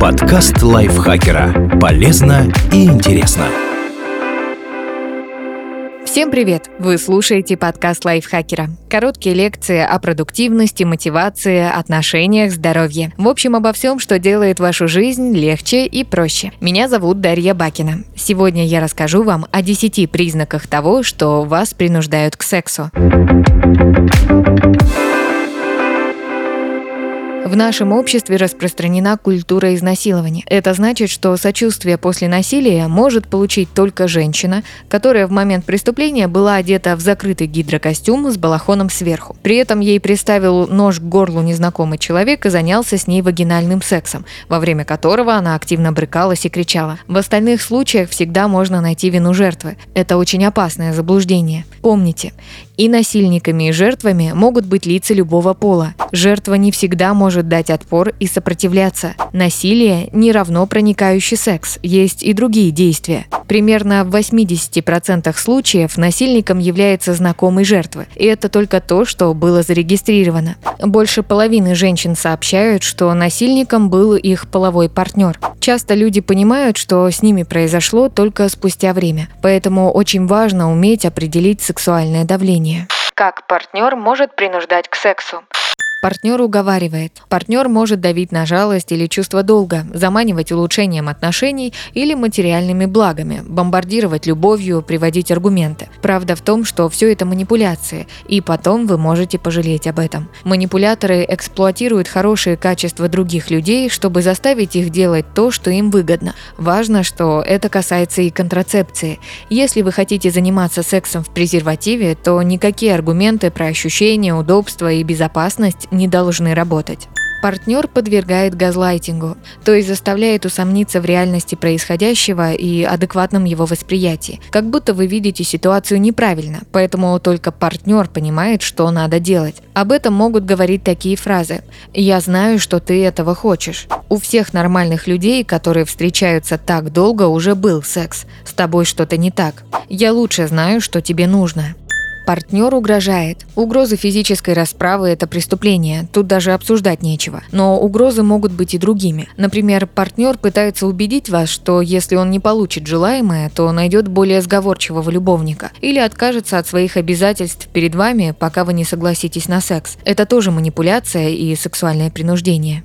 Подкаст лайфхакера. Полезно и интересно. Всем привет! Вы слушаете подкаст лайфхакера. Короткие лекции о продуктивности, мотивации, отношениях, здоровье. В общем, обо всем, что делает вашу жизнь легче и проще. Меня зовут Дарья Бакина. Сегодня я расскажу вам о 10 признаках того, что вас принуждают к сексу. В нашем обществе распространена культура изнасилования. Это значит, что сочувствие после насилия может получить только женщина, которая в момент преступления была одета в закрытый гидрокостюм с балахоном сверху. При этом ей приставил нож к горлу незнакомый человек и занялся с ней вагинальным сексом, во время которого она активно брыкалась и кричала. В остальных случаях всегда можно найти вину жертвы. Это очень опасное заблуждение. Помните, и насильниками и жертвами могут быть лица любого пола. Жертва не всегда может дать отпор и сопротивляться. Насилие не равно проникающий секс, есть и другие действия. Примерно в 80% случаев насильником является знакомый жертвы, и это только то, что было зарегистрировано. Больше половины женщин сообщают, что насильником был их половой партнер. Часто люди понимают, что с ними произошло только спустя время, поэтому очень важно уметь определить сексуальное давление. Как партнер может принуждать к сексу? Партнер уговаривает. Партнер может давить на жалость или чувство долга, заманивать улучшением отношений или материальными благами, бомбардировать любовью, приводить аргументы. Правда в том, что все это манипуляции, и потом вы можете пожалеть об этом. Манипуляторы эксплуатируют хорошие качества других людей, чтобы заставить их делать то, что им выгодно. Важно, что это касается и контрацепции. Если вы хотите заниматься сексом в презервативе, то никакие аргументы про ощущения, удобство и безопасность не должны работать. Партнер подвергает газлайтингу, то есть заставляет усомниться в реальности происходящего и адекватном его восприятии. Как будто вы видите ситуацию неправильно, поэтому только партнер понимает, что надо делать. Об этом могут говорить такие фразы «Я знаю, что ты этого хочешь». У всех нормальных людей, которые встречаются так долго, уже был секс. С тобой что-то не так. Я лучше знаю, что тебе нужно. Партнер угрожает. Угрозы физической расправы – это преступление, тут даже обсуждать нечего. Но угрозы могут быть и другими. Например, партнер пытается убедить вас, что если он не получит желаемое, то найдет более сговорчивого любовника. Или откажется от своих обязательств перед вами, пока вы не согласитесь на секс. Это тоже манипуляция и сексуальное принуждение.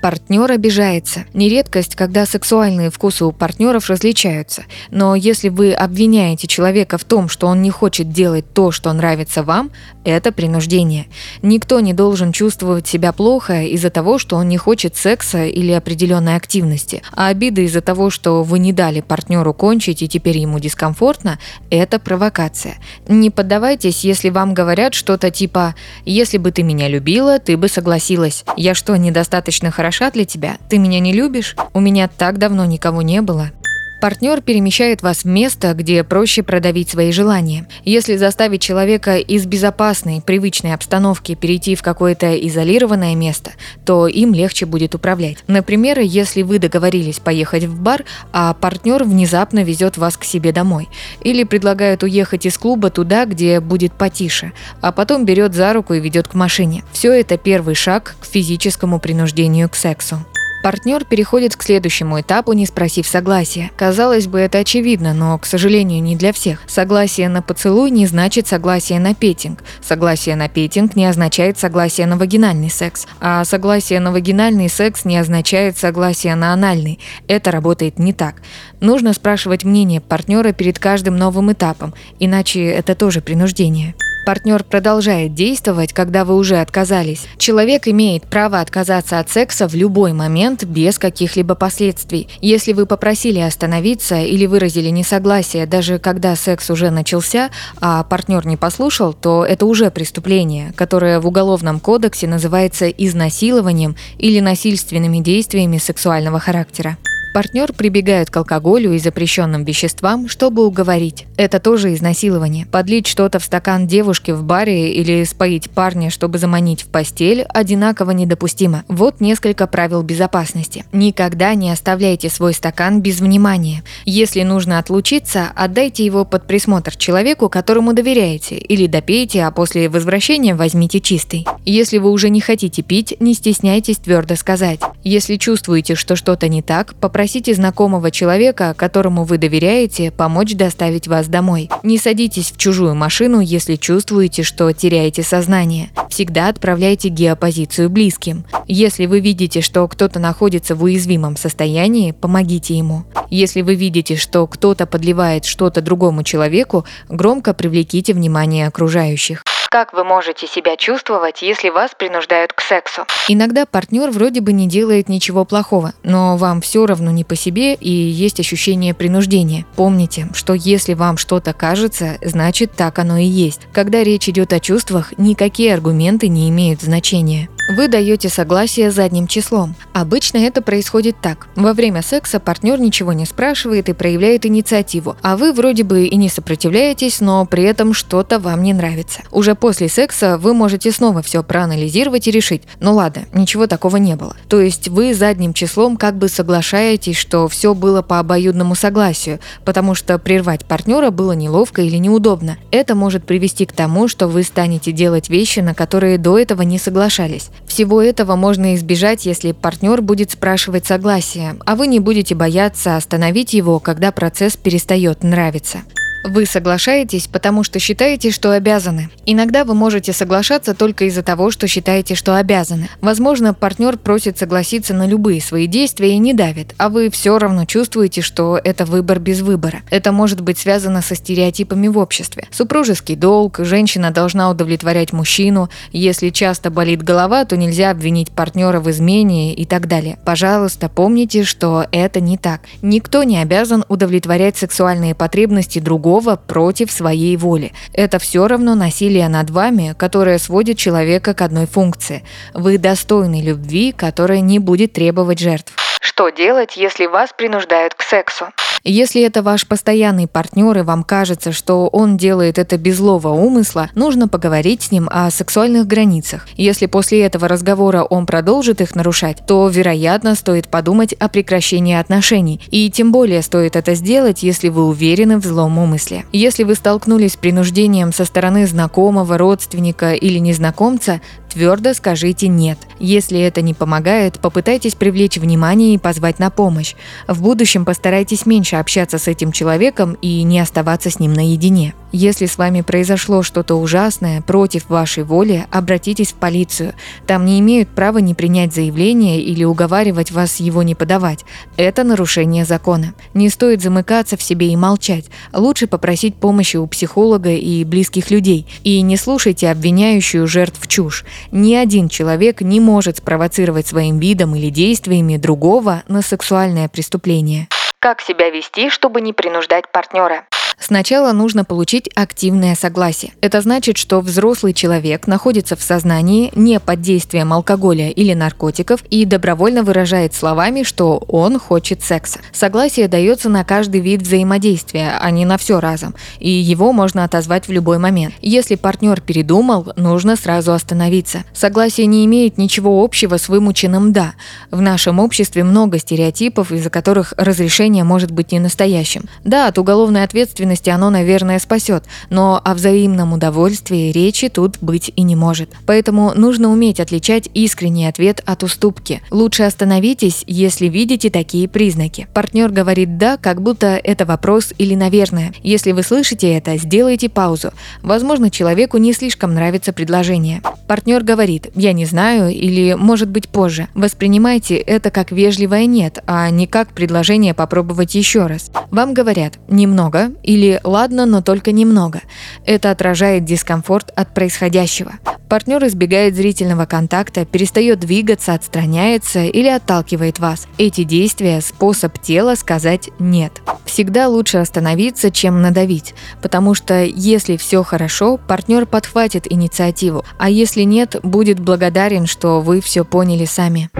Партнер обижается. Не редкость, когда сексуальные вкусы у партнеров различаются. Но если вы обвиняете человека в том, что он не хочет делать то, что нравится вам, это принуждение. Никто не должен чувствовать себя плохо из-за того, что он не хочет секса или определенной активности. А обида из-за того, что вы не дали партнеру кончить и теперь ему дискомфортно, это провокация. Не поддавайтесь, если вам говорят что-то типа «если бы ты меня любила, ты бы согласилась». Я что, недостаточно хорошо хороша для тебя? Ты меня не любишь? У меня так давно никого не было. Партнер перемещает вас в место, где проще продавить свои желания. Если заставить человека из безопасной, привычной обстановки перейти в какое-то изолированное место, то им легче будет управлять. Например, если вы договорились поехать в бар, а партнер внезапно везет вас к себе домой. Или предлагает уехать из клуба туда, где будет потише, а потом берет за руку и ведет к машине. Все это первый шаг к физическому принуждению к сексу. Партнер переходит к следующему этапу, не спросив согласия. Казалось бы, это очевидно, но, к сожалению, не для всех. Согласие на поцелуй не значит согласие на петинг. Согласие на петинг не означает согласие на вагинальный секс. А согласие на вагинальный секс не означает согласие на анальный. Это работает не так. Нужно спрашивать мнение партнера перед каждым новым этапом, иначе это тоже принуждение. Партнер продолжает действовать, когда вы уже отказались. Человек имеет право отказаться от секса в любой момент без каких-либо последствий. Если вы попросили остановиться или выразили несогласие, даже когда секс уже начался, а партнер не послушал, то это уже преступление, которое в Уголовном кодексе называется изнасилованием или насильственными действиями сексуального характера. Партнер прибегает к алкоголю и запрещенным веществам, чтобы уговорить. Это тоже изнасилование. Подлить что-то в стакан девушки в баре или споить парня, чтобы заманить в постель, одинаково недопустимо. Вот несколько правил безопасности. Никогда не оставляйте свой стакан без внимания. Если нужно отлучиться, отдайте его под присмотр человеку, которому доверяете, или допейте, а после возвращения возьмите чистый. Если вы уже не хотите пить, не стесняйтесь твердо сказать. Если чувствуете, что что-то не так, попросите знакомого человека, которому вы доверяете, помочь доставить вас домой. Не садитесь в чужую машину, если чувствуете, что теряете сознание. Всегда отправляйте геопозицию близким. Если вы видите, что кто-то находится в уязвимом состоянии, помогите ему. Если вы видите, что кто-то подливает что-то другому человеку, громко привлеките внимание окружающих. Как вы можете себя чувствовать, если вас принуждают к сексу? Иногда партнер вроде бы не делает ничего плохого, но вам все равно не по себе и есть ощущение принуждения. Помните, что если вам что-то кажется, значит так оно и есть. Когда речь идет о чувствах, никакие аргументы не имеют значения. Вы даете согласие задним числом. Обычно это происходит так. Во время секса партнер ничего не спрашивает и проявляет инициативу, а вы вроде бы и не сопротивляетесь, но при этом что-то вам не нравится. Уже после секса вы можете снова все проанализировать и решить, ну ладно, ничего такого не было. То есть вы задним числом как бы соглашаетесь, что все было по обоюдному согласию, потому что прервать партнера было неловко или неудобно. Это может привести к тому, что вы станете делать вещи, на которые до этого не соглашались. Всего этого можно избежать, если партнер будет спрашивать согласия, а вы не будете бояться остановить его, когда процесс перестает нравиться. Вы соглашаетесь, потому что считаете, что обязаны. Иногда вы можете соглашаться только из-за того, что считаете, что обязаны. Возможно, партнер просит согласиться на любые свои действия и не давит, а вы все равно чувствуете, что это выбор без выбора. Это может быть связано со стереотипами в обществе. Супружеский долг, женщина должна удовлетворять мужчину, если часто болит голова, то нельзя обвинить партнера в измене и так далее. Пожалуйста, помните, что это не так. Никто не обязан удовлетворять сексуальные потребности другого другого против своей воли. Это все равно насилие над вами, которое сводит человека к одной функции. Вы достойны любви, которая не будет требовать жертв. Что делать, если вас принуждают к сексу? Если это ваш постоянный партнер и вам кажется, что он делает это без злого умысла, нужно поговорить с ним о сексуальных границах. Если после этого разговора он продолжит их нарушать, то, вероятно, стоит подумать о прекращении отношений. И тем более стоит это сделать, если вы уверены в злом умысле. Если вы столкнулись с принуждением со стороны знакомого, родственника или незнакомца, Твердо скажите «нет». Если это не помогает, попытайтесь привлечь внимание и позвать на помощь. В будущем постарайтесь меньше общаться с этим человеком и не оставаться с ним наедине. Если с вами произошло что-то ужасное против вашей воли, обратитесь в полицию. Там не имеют права не принять заявление или уговаривать вас его не подавать. Это нарушение закона. Не стоит замыкаться в себе и молчать. Лучше попросить помощи у психолога и близких людей. И не слушайте обвиняющую жертв чушь. Ни один человек не может спровоцировать своим видом или действиями другого на сексуальное преступление. Как себя вести, чтобы не принуждать партнера? Сначала нужно получить активное согласие. Это значит, что взрослый человек находится в сознании не под действием алкоголя или наркотиков и добровольно выражает словами, что он хочет секса. Согласие дается на каждый вид взаимодействия, а не на все разом, и его можно отозвать в любой момент. Если партнер передумал, нужно сразу остановиться. Согласие не имеет ничего общего с вымученным «да». В нашем обществе много стереотипов, из-за которых разрешение может быть не настоящим. Да, от уголовной ответственности ответственности оно, наверное, спасет, но о взаимном удовольствии речи тут быть и не может. Поэтому нужно уметь отличать искренний ответ от уступки. Лучше остановитесь, если видите такие признаки. Партнер говорит «да», как будто это вопрос или «наверное». Если вы слышите это, сделайте паузу. Возможно, человеку не слишком нравится предложение. Партнер говорит «я не знаю» или «может быть позже». Воспринимайте это как вежливое «нет», а не как предложение попробовать еще раз. Вам говорят «немного» или «ладно, но только немного». Это отражает дискомфорт от происходящего. Партнер избегает зрительного контакта, перестает двигаться, отстраняется или отталкивает вас. Эти действия – способ тела сказать «нет». Всегда лучше остановиться, чем надавить, потому что если все хорошо, партнер подхватит инициативу, а если нет, будет благодарен, что вы все поняли сами.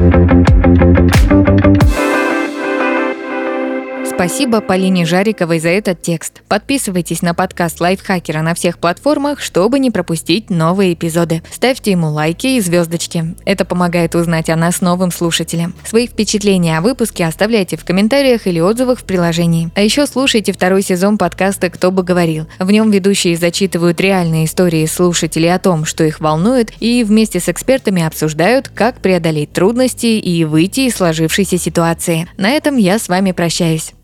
Спасибо Полине Жариковой за этот текст. Подписывайтесь на подкаст Лайфхакера на всех платформах, чтобы не пропустить новые эпизоды. Ставьте ему лайки и звездочки. Это помогает узнать о нас новым слушателям. Свои впечатления о выпуске оставляйте в комментариях или отзывах в приложении. А еще слушайте второй сезон подкаста «Кто бы говорил». В нем ведущие зачитывают реальные истории слушателей о том, что их волнует, и вместе с экспертами обсуждают, как преодолеть трудности и выйти из сложившейся ситуации. На этом я с вами прощаюсь.